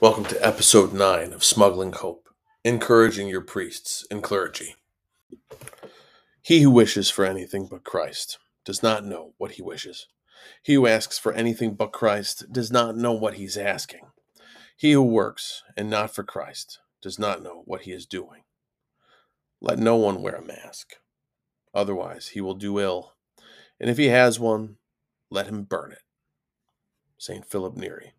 Welcome to episode 9 of Smuggling Hope Encouraging Your Priests and Clergy. He who wishes for anything but Christ does not know what he wishes. He who asks for anything but Christ does not know what he's asking. He who works and not for Christ does not know what he is doing. Let no one wear a mask, otherwise, he will do ill. And if he has one, let him burn it. St. Philip Neri.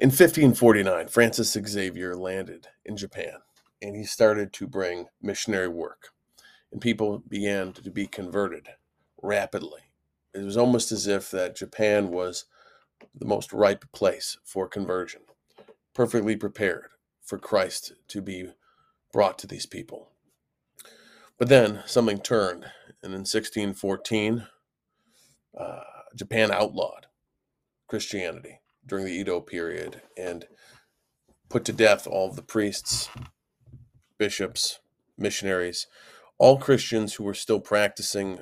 In 1549, Francis Xavier landed in Japan and he started to bring missionary work, and people began to be converted rapidly. It was almost as if that Japan was the most ripe place for conversion, perfectly prepared for Christ to be brought to these people. But then something turned, and in 1614, uh, Japan outlawed Christianity during the Edo period and put to death all of the priests, bishops, missionaries, all Christians who were still practicing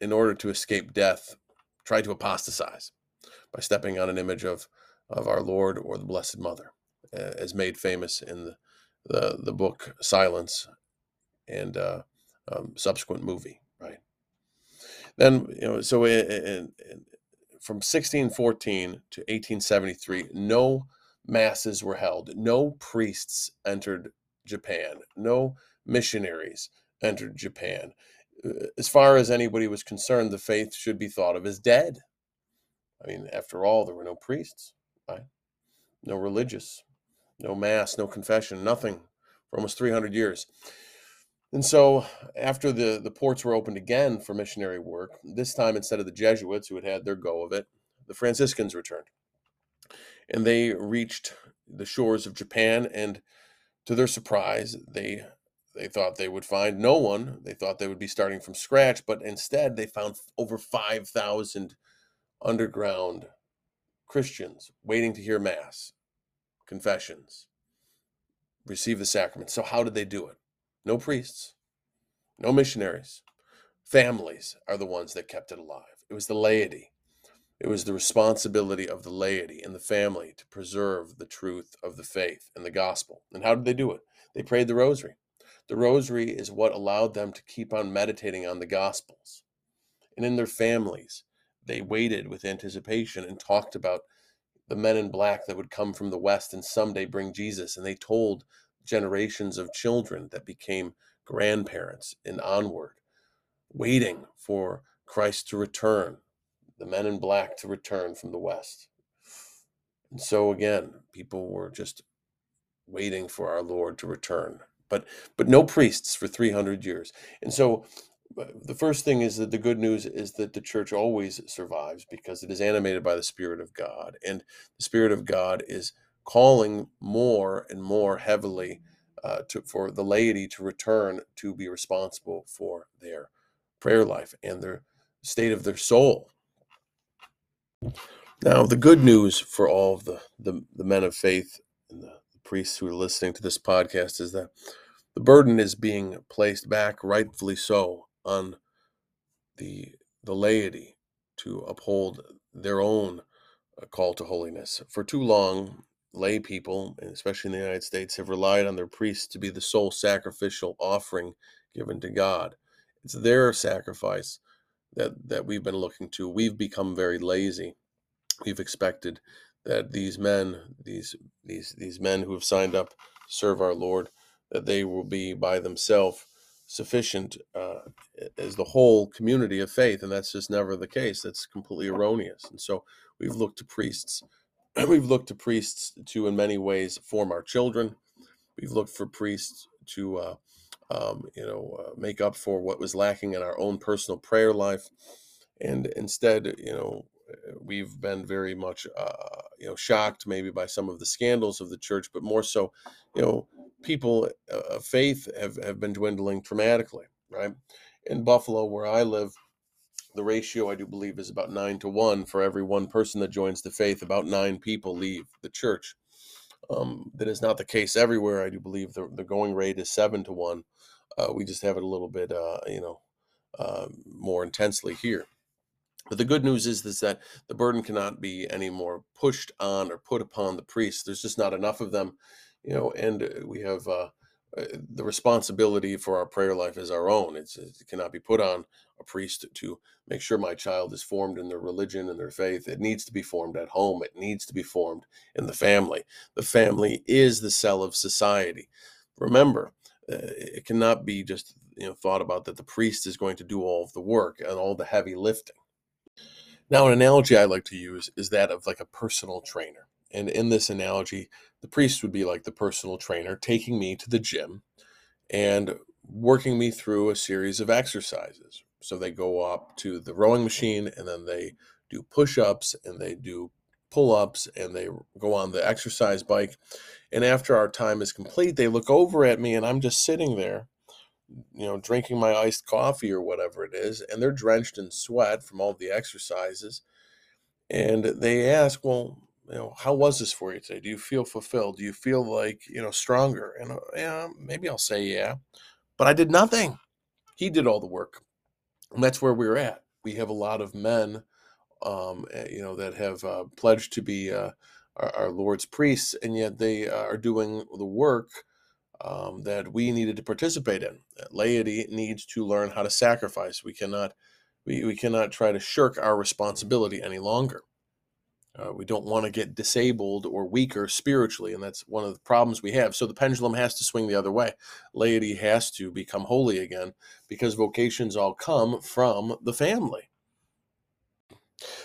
in order to escape death, tried to apostatize by stepping on an image of, of our Lord or the Blessed Mother, uh, as made famous in the, the, the book Silence and uh, um, subsequent movie, right? Then, you know, so in, in, from 1614 to 1873, no masses were held, no priests entered Japan, no missionaries entered Japan. Uh, as far as anybody was concerned, the faith should be thought of as dead. I mean, after all, there were no priests, right? No religious, no mass, no confession, nothing for almost 300 years. And so, after the, the ports were opened again for missionary work, this time instead of the Jesuits who had had their go of it, the Franciscans returned. And they reached the shores of Japan, and to their surprise, they they thought they would find no one. They thought they would be starting from scratch, but instead they found over 5,000 underground Christians waiting to hear Mass, confessions, receive the sacrament. So, how did they do it? No priests, no missionaries. Families are the ones that kept it alive. It was the laity. It was the responsibility of the laity and the family to preserve the truth of the faith and the gospel. And how did they do it? They prayed the rosary. The rosary is what allowed them to keep on meditating on the gospels. And in their families, they waited with anticipation and talked about the men in black that would come from the west and someday bring Jesus. And they told generations of children that became grandparents and onward, waiting for Christ to return, the men in black to return from the West. And so again, people were just waiting for our Lord to return. But but no priests for 300 years. And so uh, the first thing is that the good news is that the church always survives because it is animated by the Spirit of God. And the Spirit of God is calling more and more heavily uh, to, for the laity to return to be responsible for their prayer life and their state of their soul. Now, the good news for all of the, the, the men of faith and the, priests who are listening to this podcast is that the burden is being placed back, rightfully so, on the, the laity to uphold their own uh, call to holiness. For too long, lay people, especially in the United States, have relied on their priests to be the sole sacrificial offering given to God. It's their sacrifice that that we've been looking to. We've become very lazy. We've expected that these men, these these these men who have signed up to serve our Lord, that they will be by themselves sufficient uh, as the whole community of faith, and that's just never the case. That's completely erroneous. And so we've looked to priests we've looked to priests to, in many ways, form our children. We've looked for priests to, uh, um, you know, uh, make up for what was lacking in our own personal prayer life, and instead, you know, we've been very much, uh, you know, shocked maybe by some of the scandals of the church, but more so, you know, people of faith have have been dwindling dramatically, right? In Buffalo, where I live, the ratio I do believe is about nine to one for every one person that joins the faith. About nine people leave the church. Um, that is not the case everywhere. I do believe the, the going rate is seven to one. Uh, we just have it a little bit, uh, you know, uh, more intensely here. But the good news is, is that the burden cannot be any more pushed on or put upon the priests. There's just not enough of them, you know, and uh, we have uh, uh, the responsibility for our prayer life is our own. It's, it cannot be put on a priest to make sure my child is formed in their religion and their faith. It needs to be formed at home. It needs to be formed in the family. The family is the cell of society. Remember, uh, it cannot be just you know thought about that the priest is going to do all of the work and all the heavy lifting. Now, an analogy I like to use is that of like a personal trainer. And in this analogy, the priest would be like the personal trainer taking me to the gym and working me through a series of exercises. So they go up to the rowing machine and then they do push ups and they do pull ups and they go on the exercise bike. And after our time is complete, they look over at me and I'm just sitting there, you know, drinking my iced coffee or whatever it is. And they're drenched in sweat from all the exercises. And they ask, well, you know, how was this for you today? Do you feel fulfilled? Do you feel like, you know, stronger? And uh, yeah, maybe I'll say yeah. But I did nothing. He did all the work. And that's where we're at. We have a lot of men, um, eh, you know, that have uh, pledged to be uh, our, our, Lord's priests, and yet they uh, are doing the work um, that we needed to participate in. Laity needs to learn how to sacrifice. We cannot, we, we cannot try to shirk our responsibility any longer. Uh, we don't want to get disabled or weaker spiritually, and that's one of the problems we have. So the pendulum has to swing the other way. Laity has to become holy again because vocations all come from the family.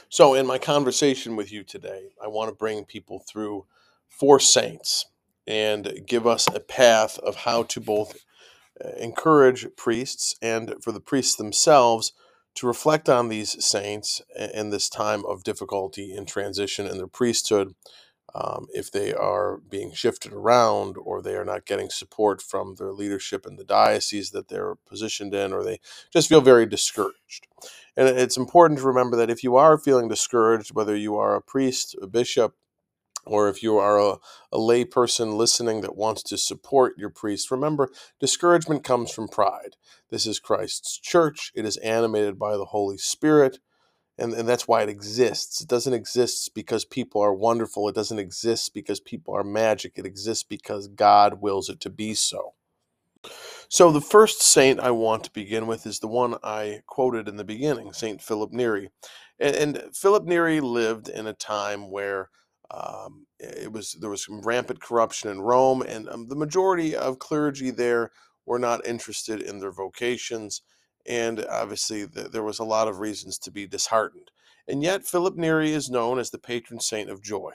So, in my conversation with you today, I want to bring people through four saints and give us a path of how to both uh, encourage priests and for the priests themselves to reflect on these saints in this time of difficulty in transition in their priesthood, um, if they are being shifted around or they are not getting support from their leadership in the diocese that they're positioned in, or they just feel very discouraged. And it's important to remember that if you are feeling discouraged, whether you are a priest, a bishop, or if you are a, a lay person listening that wants to support your priest, remember discouragement comes from pride. This is Christ's church, it is animated by the Holy Spirit. And, and that's why it exists. It doesn't exist because people are wonderful. It doesn't exist because people are magic. It exists because God wills it to be so. So, the first saint I want to begin with is the one I quoted in the beginning, Saint Philip Neri. And, and Philip Neri lived in a time where um, it was there was some rampant corruption in Rome, and um, the majority of clergy there were not interested in their vocations, and obviously the, there was a lot of reasons to be disheartened. And yet, Philip Neri is known as the patron saint of joy.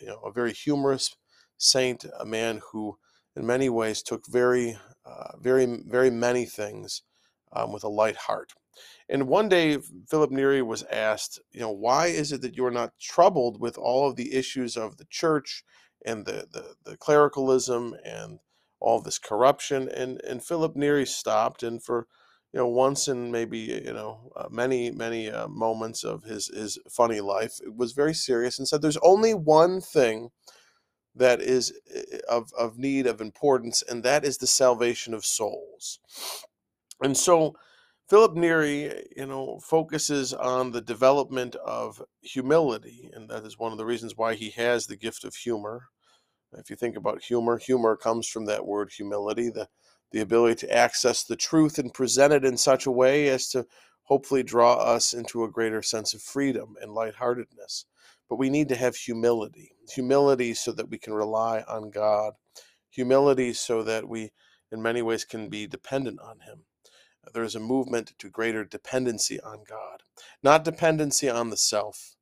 You know, a very humorous saint, a man who, in many ways, took very, uh, very, very many things um, with a light heart. And one day, Philip Neri was asked, you know, why is it that you're not troubled with all of the issues of the church and the, the, the clericalism and all this corruption? And, and Philip Neri stopped and for, you know, once in maybe, you know, uh, many, many uh, moments of his, his funny life, it was very serious and said, there's only one thing that is eh, of, of need, of importance, and that is the salvation of souls. And so, Philip Neri, you know, focuses on the development of humility, and that is one of the reasons why he has the gift of humor. If you think about humor, humor comes from that word humility, the, the ability to access the truth and present it in such a way as to hopefully draw us into a greater sense of freedom and lightheartedness. But we need to have humility humility so that we can rely on God, humility so that we, in many ways, can be dependent on Him there is a movement to greater dependency on God, not dependency on the self.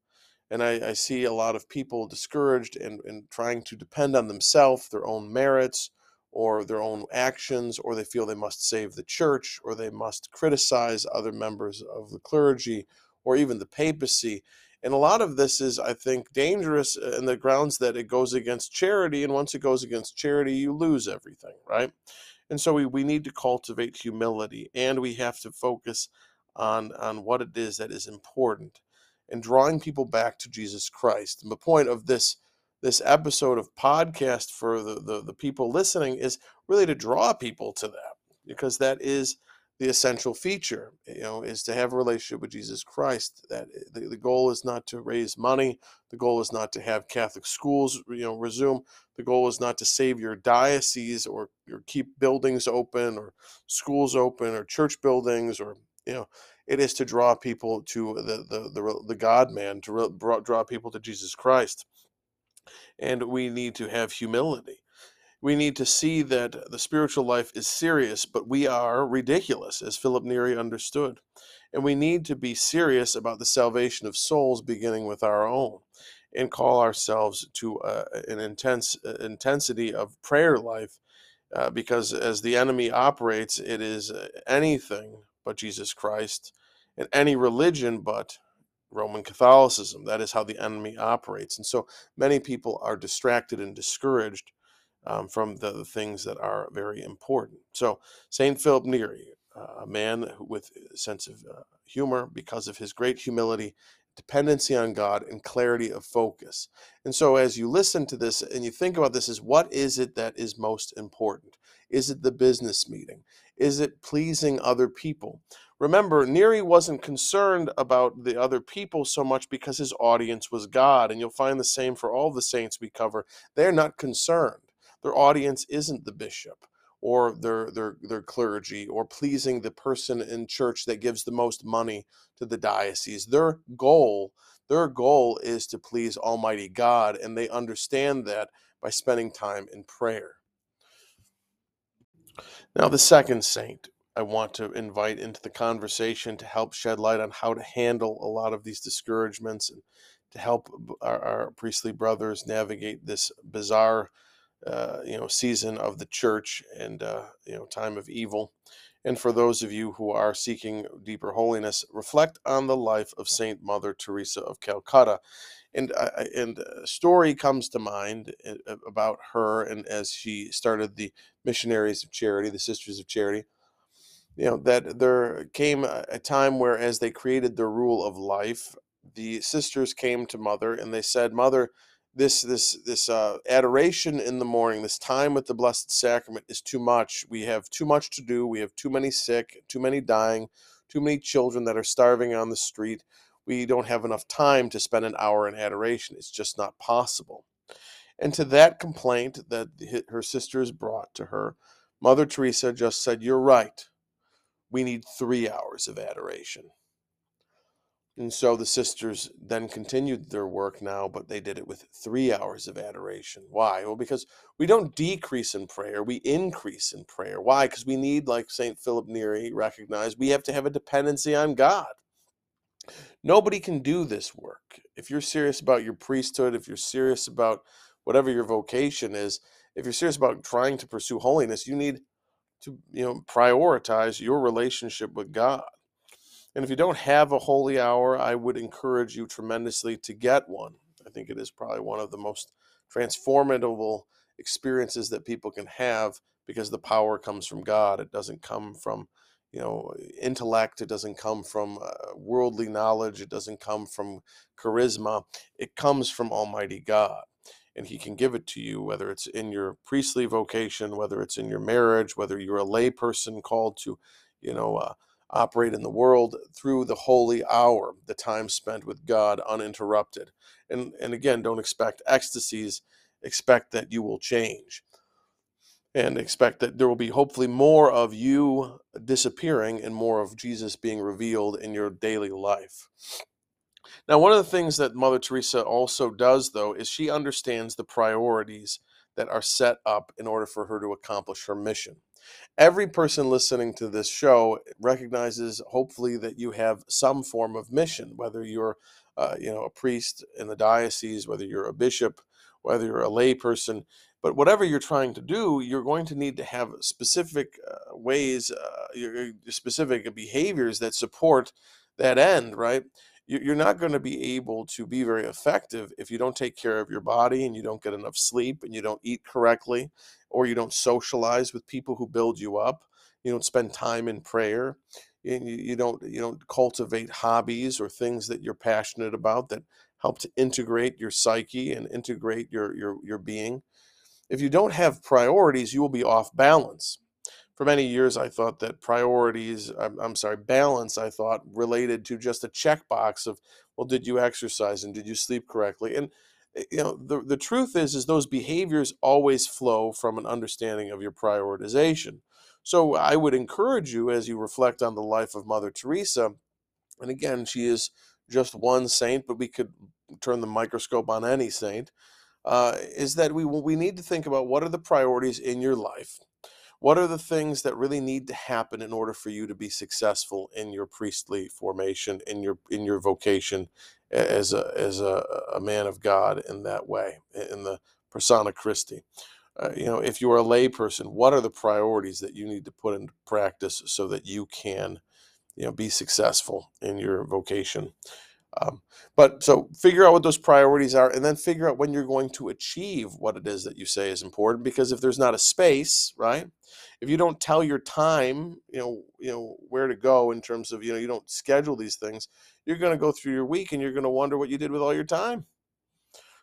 And I, I see a lot of people discouraged and, and trying to depend on themselves, their own merits, or their own actions, or they feel they must save the church, or they must criticize other members of the clergy, or even the papacy. And a lot of this is, I think, dangerous uh, in the grounds that it goes against charity. And once it goes against charity, you lose everything, right? And so we, we need to cultivate humility and we have to focus on, on what it is that is important and drawing people back to Jesus Christ. And the point of this this episode of podcast for the, the, the people listening is really to draw people to that because that is the essential feature you know is to have a relationship with jesus christ that eh, the, the goal is not to raise money the goal is not to have catholic schools you know resume the goal is not to save your diocese or, or keep buildings open or schools open or church buildings or you know it is to draw people to the the the, the god man to draw people to jesus christ. And we need to have humility we need to see that the spiritual life is serious, but we are ridiculous, as Philip Neri understood. And we need to be serious about the salvation of souls, beginning with our own, and call ourselves to uh, an intense uh, intensity of prayer life, uh, because as the enemy operates, it is uh, anything but Jesus Christ, and any religion but Roman Catholicism. That is how the enemy operates. And so many people are distracted and discouraged um, from the, the, things that are very important. So, St. Philip Neri, uh, a man with a sense of uh, humor because of his great humility, dependency on God, and clarity of focus. And so, as you listen to this and you think about this, is what is it that is most important? Is it the business meeting? Is it pleasing other people? Remember, Neri wasn't concerned about the other people so much because his audience was God. And you'll find the same for all the saints we cover. They're not concerned their audience isn't the bishop or their their their clergy or pleasing the person in church that gives the most money to the diocese. Their goal, their goal is to please Almighty God, and they understand that by spending time in prayer. Now, the second saint I want to invite into the conversation to help shed light on how to handle a lot of these discouragements and to help our, our priestly brothers navigate this bizarre uh, you know season of the church and uh, you know time of evil. And for those of you who are seeking deeper holiness reflect on the life of saint mother teresa of calcutta. And uh, and a story comes to mind uh, about her and as she started the missionaries of charity the sisters of charity. You know that there came a time where as they created the rule of life the sisters came to mother and they said mother this this this uh, adoration in the morning, this time with the Blessed Sacrament is too much. We have too much to do. We have too many sick, too many dying, too many children that are starving on the street. We don't have enough time to spend an hour in adoration. It's just not possible. And to that complaint that her sisters brought to her, Mother Teresa just said, You're right. We need three hours of adoration. And so the sisters then continued their work now, but they did it with three hours of adoration. Why? Well, because we don't decrease in prayer, we increase in prayer. Why? Because we need, like St. Philip Neri recognized, we have to have a dependency on God. Nobody can do this work. If you're serious about your priesthood, if you're serious about whatever your vocation is, if you're serious about trying to pursue holiness, you need to, you know, prioritize your relationship with God. And if you don't have a holy hour, I would encourage you tremendously to get one. I think it is probably one of the most transformative experiences that people can have because the power comes from God. It doesn't come from, you know, intellect. It doesn't come from uh, worldly knowledge. It doesn't come from charisma. It comes from Almighty God. And He can give it to you, whether it's in your priestly vocation, whether it's in your marriage, whether you're a lay person called to, you know, uh, operate in the world through the holy hour, the time spent with God uninterrupted. And, and again, don't expect ecstasies, expect that you will change. And expect that there will be hopefully more of you disappearing and more of Jesus being revealed in your daily life. Now, one of the things that Mother Teresa also does, though, is she understands the priorities that are set up in order for her to accomplish her mission every person listening to this show recognizes hopefully that you have some form of mission whether you're uh, you know a priest in the diocese whether you're a bishop whether you're a lay person but whatever you're trying to do you're going to need to have specific uh, ways uh, specific behaviors that support that end right you're not going to be able to be very effective if you don't take care of your body and you don't get enough sleep and you don't eat correctly or you don't socialize with people who build you up you don't spend time in prayer and you, you don't you don't cultivate hobbies or things that you're passionate about that help to integrate your psyche and integrate your your your being if you don't have priorities you will be off balance For many years, I thought that priorities, I'm, I'm sorry, balance, I thought related to just a checkbox of, well, did you exercise and did you sleep correctly? And eh, you know, the, the truth is, is those behaviors always flow from an understanding of your prioritization. So I would encourage you as you reflect on the life of Mother Teresa, and again, she is just one saint, but we could turn the microscope on any saint, uh, is that we we need to think about what are the priorities in your life. What are the things that really need to happen in order for you to be successful in your priestly formation, in your in your vocation as a as a, a man of God in that way, in the persona Christi? Uh, you know, if you are a layperson, what are the priorities that you need to put into practice so that you can, you know, be successful in your vocation? Um, but so figure out what those priorities are, and then figure out when you're going to achieve what it is that you say is important. Because if there's not a space, right? If you don't tell your time, you know, you know where to go in terms of you know you don't schedule these things, you're going to go through your week and you're going to wonder what you did with all your time.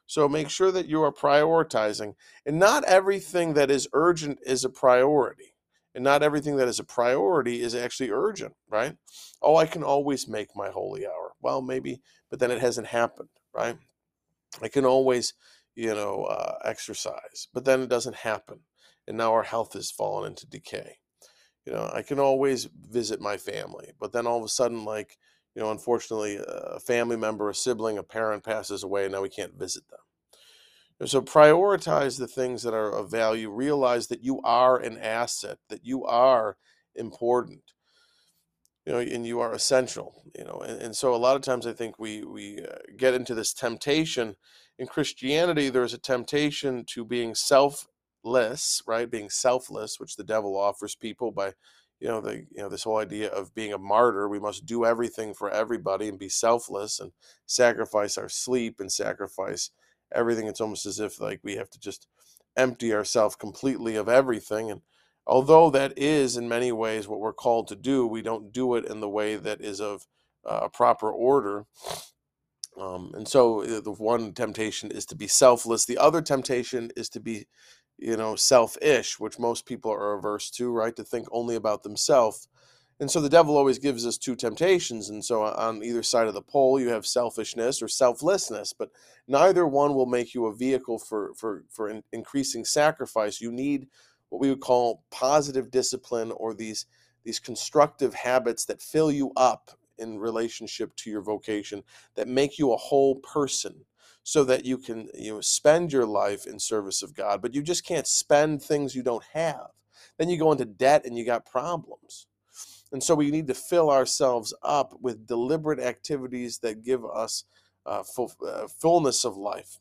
So make sure that you are prioritizing, and not everything that is urgent is a priority and not everything that is a priority is actually urgent, right? Oh, I can always make my holy hour. Well, maybe, but then it hasn't happened, right? I can always, you know, uh, exercise, but then it doesn't happen. And now our health has fallen into decay. You know, I can always visit my family, but then all of a sudden, like, you know, unfortunately, a family member, a sibling, a parent passes away, and now we can't visit them. So prioritize the things that are of value. Realize that you are an asset, that you are important, you know, and you are essential. You know, and, and so a lot of times I think we we uh, get into this temptation in Christianity. There's a temptation to being selfless, right? Being selfless, which the devil offers people by you know the you know this whole idea of being a martyr we must do everything for everybody and be selfless and sacrifice our sleep and sacrifice everything. It's almost as if like we have to just empty ourselves completely of everything. And although that is in many ways what we're called to do, we don't do it in the way that is of uh, a proper order. Um, and so uh, the one temptation is to be selfless. The other temptation is to be, you know, selfish, which most people are averse to, right? To think only about themselves. And so the devil always gives us two temptations. And so on either side of the pole, you have selfishness or selflessness, but neither one will make you a vehicle for, for, for in, increasing sacrifice. You need what we would call positive discipline or these, these constructive habits that fill you up in relationship to your vocation, that make you a whole person so that you can you know, spend your life in service of God. But you just can't spend things you don't have. Then you go into debt and you got problems. And so we need to fill ourselves up with deliberate activities that give us uh, full, uh, fullness of life,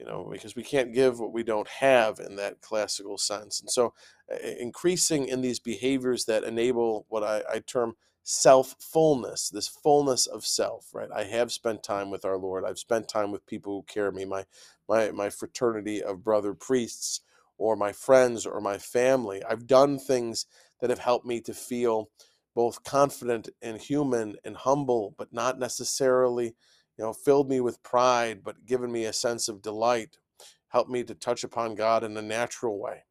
you know, because we can't give what we don't have in that classical sense. And so uh, increasing in these behaviors that enable what I, I term self fullness, this fullness of self, right? I have spent time with our Lord. I've spent time with people who care me, my, my, my fraternity of brother priests or my friends or my family. I've done things that have helped me to feel both confident and human and humble, but not necessarily, you know, filled me with pride, but given me a sense of delight, helped me to touch upon God in a natural way.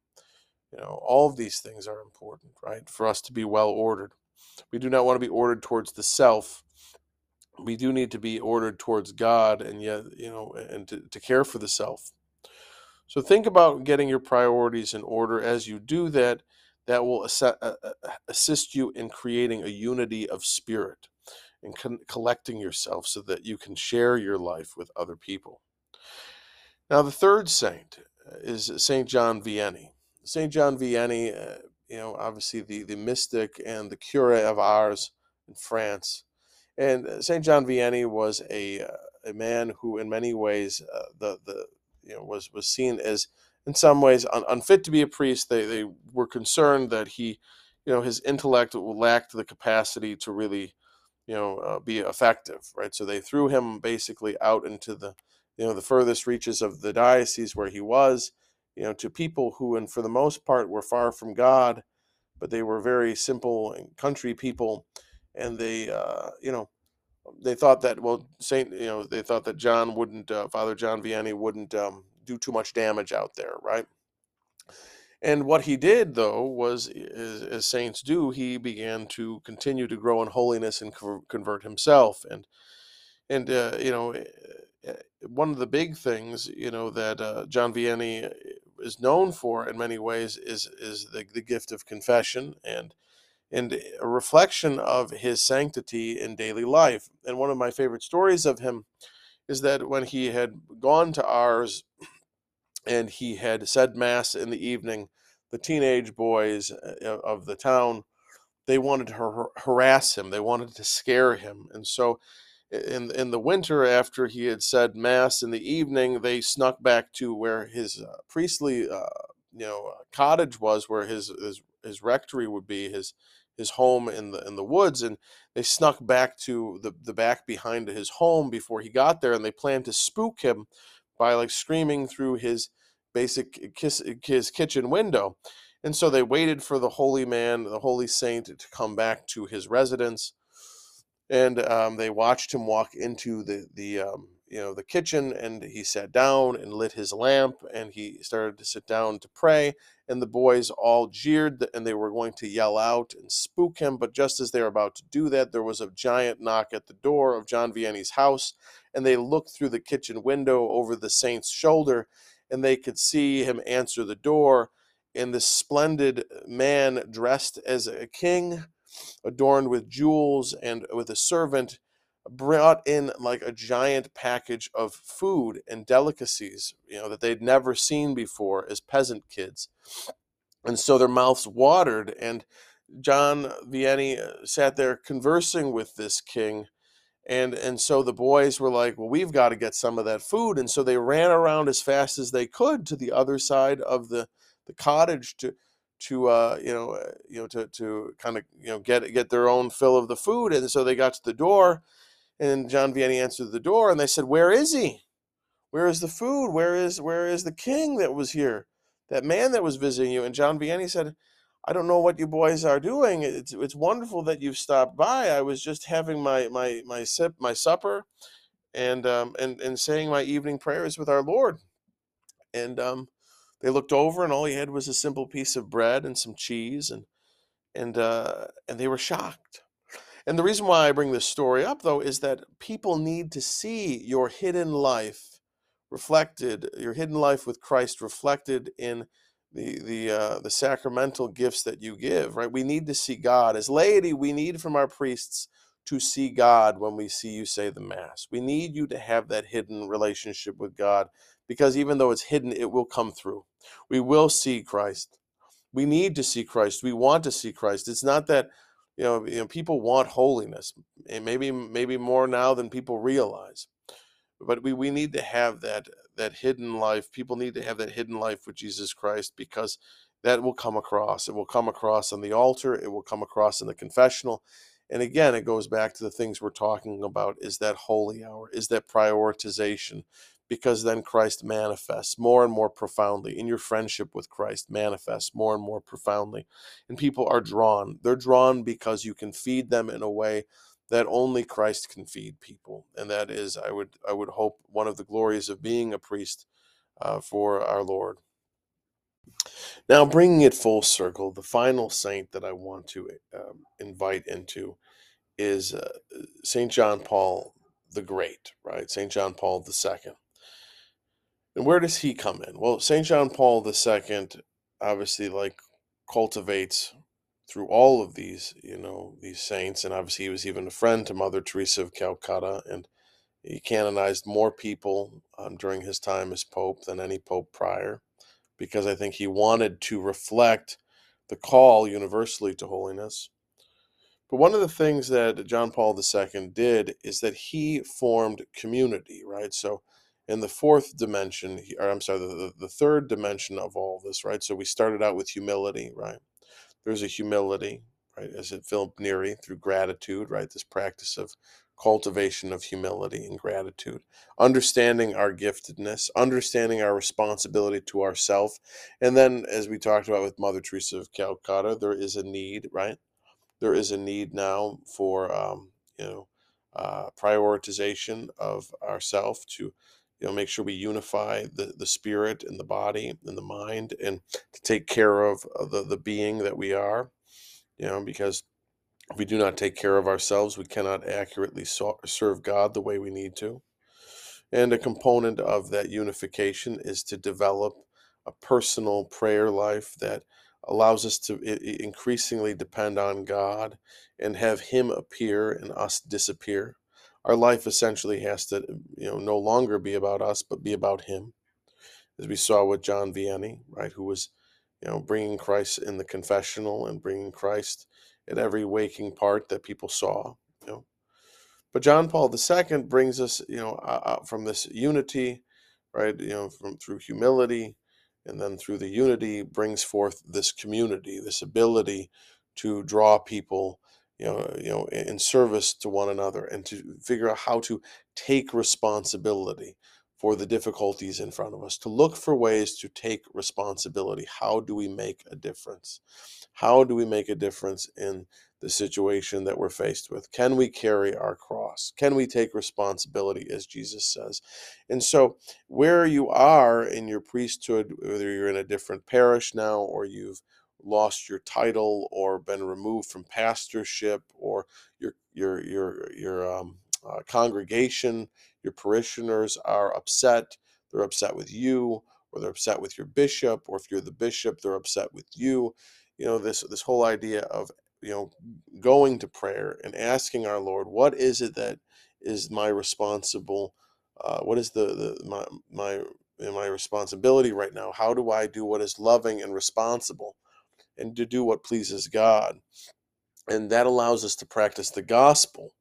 You know, all of these things are important, right? For us to be well ordered. We do not want to be ordered towards the self. We do need to be ordered towards God and yet, you know, and to, to care for the self. So think about getting your priorities in order as you do that that will assist you in creating a unity of spirit and con- collecting yourself so that you can share your life with other people. Now, the third saint uh, is Saint John Vianney. Saint John Vianney, uh, you know, obviously the, the mystic and the cure of Ars in France. And Saint John Vianney was a, a man who, in many ways, uh, the the you know was was seen as in some ways un- unfit to be a priest. They they were concerned that he, you know, his intellect lacked the capacity to really, you know, uh, be effective, right? So they threw him basically out into the, you know, the furthest reaches of the diocese where he was, you know, to people who, and for the most part, were far from God, but they were very simple and country people, and they, uh, you know. They thought that well, Saint, you know, they thought that John wouldn't, uh, Father John Vianney wouldn't um, do too much damage out there, right? And what he did, though, was as, as saints do, he began to continue to grow in holiness and co- convert himself. And and uh, you know, eh, eh, one of the big things you know that uh, John Vianney eh, is known for in many ways is is the, the gift of confession and and a reflection of his sanctity in daily life. And one of my favorite stories of him is that when he had gone to Ars and he had said mass in the evening, the teenage boys uh, of the town they wanted to har- harass him, they wanted to scare him, and so in in the winter after he had said mass in the evening they snuck back to where his uh, priestly uh, you know cottage was where his, his his rectory would be his his home in the in the woods. And they snuck back to the the back behind his home before he got there and they planned to spook him by like screaming through his basic kiss, his kitchen window. And so they waited for the holy man the holy saint to come back to his residence. And um, they watched him walk into the the um, you know the kitchen and he sat down and lit his lamp and he started to sit down to pray. And the boys all jeered and they were going to yell out and spook him. But just as they were about to do that there was a giant knock at the door of john vianney's house and they looked through the kitchen window over the saint's shoulder and they could see him answer the door and this splendid man dressed as a king adorned with jewels and with a servant brought in like a giant package of food and delicacies you know that they'd never seen before as peasant kids. And so their mouths watered and john vianney uh, sat there conversing with this king and and so the boys were like well we've got to get some of that food and so they ran around as fast as they could to the other side of the the cottage to to uh, you know uh, you know to to kind of you know get get their own fill of the food and so they got to the door and John Vianney answered the door and they said where is he? Where is the food? Where is where is the king that was here that man that was visiting you? And John Vianney said I don't know what you boys are doing it's it's wonderful that you've stopped by I was just having my my my sip my supper and um and and saying my evening prayers with our Lord and um they looked over and all he had was a simple piece of bread and some cheese and and uh, and they were shocked. And the reason why I bring this story up though is that people need to see your hidden life reflected, your hidden life with Christ reflected in the the uh, the sacramental gifts that you give. Right? We need to see God as laity. We need from our priests to see God when we see you say the Mass. We need you to have that hidden relationship with God because even though it's hidden, it will come through. We will see Christ. We need to see Christ. We want to see Christ. It's not that you know, you know people want holiness, and maybe maybe more now than people realize. But we, we need to have that that hidden life. People need to have that hidden life with Jesus Christ because that will come across. It will come across on the altar. It will come across in the confessional. And again, it goes back to the things we're talking about is that holy hour, is that prioritization, because then Christ manifests more and more profoundly in your friendship with Christ, manifests more and more profoundly. And people are drawn. They're drawn because you can feed them in a way that only Christ can feed people. And that is, I would, I would hope, one of the glories of being a priest uh, for our Lord. Now, bringing it full circle, the final saint that I want to um, invite into is uh, St. John Paul the Great, right? St. John Paul II. And where does he come in? Well, St. John Paul II obviously like cultivates through all of these, you know, these saints, and obviously he was even a friend to Mother Teresa of Calcutta, and he canonized more people um, during his time as pope than any pope prior because I think he wanted to reflect the call universally to holiness. But one of the things that John Paul II did is that he formed community, right? So, in the fourth dimension, or I'm sorry, the, the third dimension of all this, right? So, we started out with humility, right? There's a humility, right? As it Philip Neri through gratitude, right? This practice of cultivation of humility and gratitude, understanding our giftedness, understanding our responsibility to ourself. And then, as we talked about with Mother Teresa of Calcutta, there is a need, right? There is a need now for, um, you know, uh, prioritization of ourself to you know, make sure we unify the, the spirit and the body and the mind and to take care of uh, the, the being that we are, you know, because if we do not take care of ourselves, we cannot accurately so- serve God the way we need to. And a component of that unification is to develop a personal prayer life that allows us to increasingly depend on God and have Him appear and us disappear. Our life essentially has to, you know, no longer be about us, but be about Him, as we saw with John Vianney, right, who was, you know, bringing Christ in the confessional and bringing Christ at every waking part that people saw. You know, but John Paul II brings us, you know, uh, from this unity, right, you know, from through humility and then through the unity brings forth this community this ability to draw people you know you know in service to one another and to figure out how to take responsibility for the difficulties in front of us to look for ways to take responsibility how do we make a difference how do we make a difference in the situation that we're faced with? Can we carry our cross? Can we take responsibility, as Jesus says? And so, where you are in your priesthood, whether you're in a different parish now or you've lost your title or been removed from pastorship or your your your your um, uh, congregation, your parishioners are upset. They're upset with you, or they're upset with your bishop, or if you're the bishop, they're upset with you. You know this this whole idea of you know going to prayer and asking our lord what is it that is my responsible uh, what is the, the my my my responsibility right now how do i do what is loving and responsible and to do what pleases god and that allows us to practice the gospel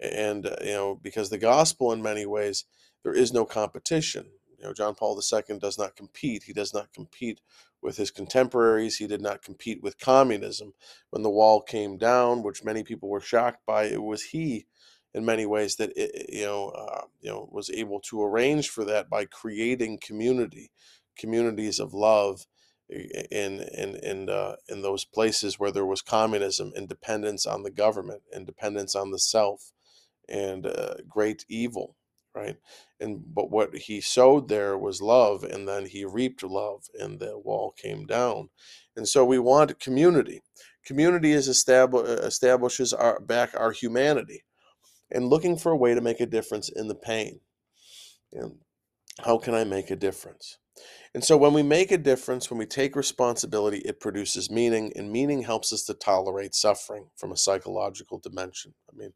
and uh, you know because the gospel in many ways there is no competition you know john paul ii does not compete he does not compete with his contemporaries. He did not compete with communism. When the wall came down, which many people were shocked by, it was he, in many ways, that it, you know, uh, you know, was able to arrange for that by creating community, communities of love, in in in uh, in those places where there was communism, independence on the government, independence on the self, and uh, great evil right? And but what he sowed there was love and then he reaped love and the wall came down. And so we want community. Community is establish, establishes our back our humanity and looking for a way to make a difference in the pain. And how can i make a difference and so when we make a difference when we take responsibility it produces meaning and meaning helps us to tolerate suffering from a psychological dimension i mean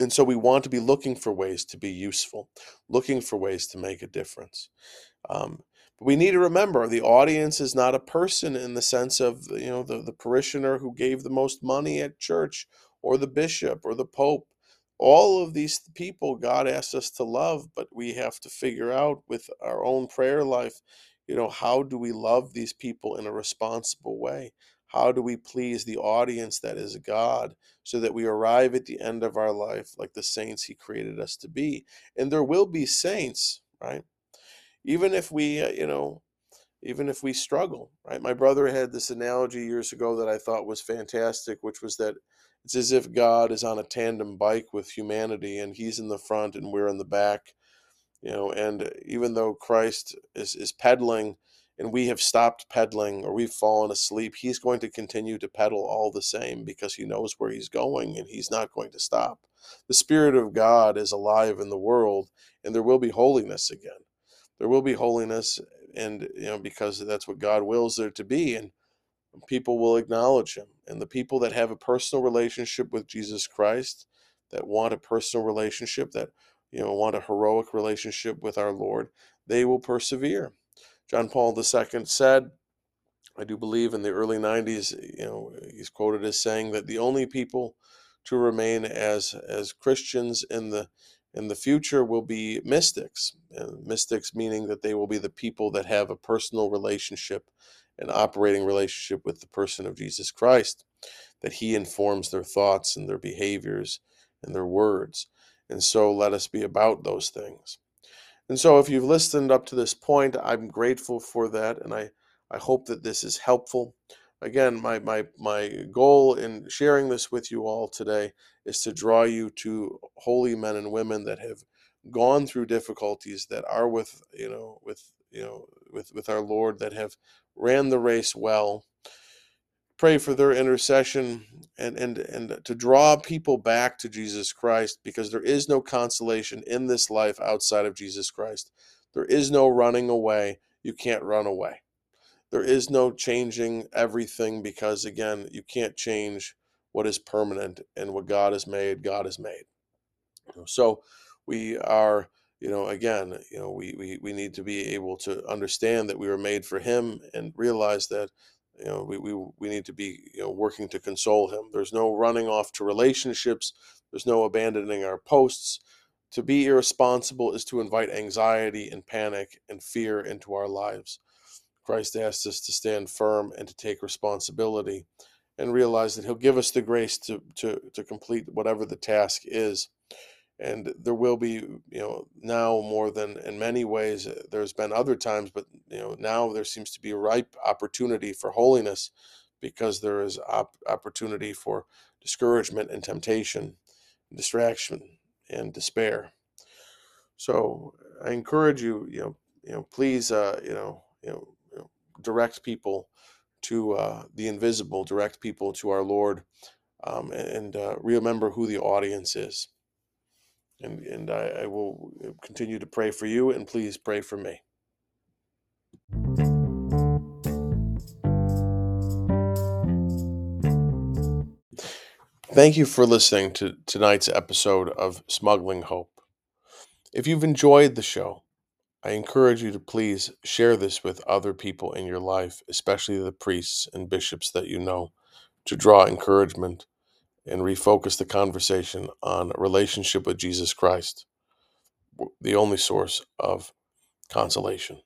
and so we want to be looking for ways to be useful, looking for ways to make a difference. Um, but we need to remember the audience is not a person in the sense of you know the, the parishioner who gave the most money at church or the bishop or the pope. All of these people God asks us to love, but we have to figure out with our own prayer life, you know, how do we love these people in a responsible way? How do we please the audience that is God so that we arrive at the end of our life like the saints He created us to be? And there will be saints, right? Even if we, uh, you know, even if we struggle, right? My brother had this analogy years ago that I thought was fantastic, which was that it's as if God is on a tandem bike with humanity and He's in the front and we're in the back, you know, and even though Christ is, is pedaling, and we have stopped pedaling or we've fallen asleep, he's going to continue to pedal all the same because he knows where he's going and he's not going to stop. The Spirit of God is alive in the world and there will be holiness again. There will be holiness and you know because that's what God wills there to be and people will acknowledge him. And the people that have a personal relationship with Jesus Christ, that want a personal relationship, that you know want a heroic relationship with our Lord, they will persevere John Paul II said, I do believe in the early 90s, you know, he's quoted as saying that the only people to remain as as Christians in the in the future will be mystics. And mystics meaning that they will be the people that have a personal relationship an operating relationship with the person of Jesus Christ, that he informs their thoughts and their behaviors and their words. And so let us be about those things. And so, if you've listened up to this point, I'm grateful for that, and I, I hope that this is helpful. Again, my, my, my goal in sharing this with you all today is to draw you to holy men and women that have gone through difficulties, that are with you know with you know with with our Lord, that have ran the race well. Pray for their intercession and and and to draw people back to Jesus Christ, because there is no consolation in this life outside of Jesus Christ. There is no running away. You can't run away. There is no changing everything because, again, you can't change what is permanent and what God has made, God has made. So we are, you know, again, you know, we, we, we need to be able to understand that we were made for Him and realize that, you know, we, we, we need to be, you know, working to console Him. There's no running off to relationships, there's no abandoning our posts. To be irresponsible is to invite anxiety and panic and fear into our lives. Christ asks us to stand firm and to take responsibility and realize that He'll give us the grace to, to, to complete whatever the task is. And there will be, you know, now more than in many ways, uh, there's been other times, but, you know, now there seems to be a ripe opportunity for holiness because there is op- opportunity for discouragement and temptation, and distraction and despair. So I encourage you, you know, you know, please, uh, you know, you know, direct people to uh, the invisible, direct people to our Lord, um, and uh, remember who the audience is. And, and I, I will uh, continue to pray for you, and please pray for me. Thank you for listening to tonight's episode of Smuggling Hope. If you've enjoyed the show, I encourage you to please share this with other people in your life, especially the priests and bishops that you know, to draw encouragement and refocus the conversation on relationship with Jesus Christ, the only source of consolation.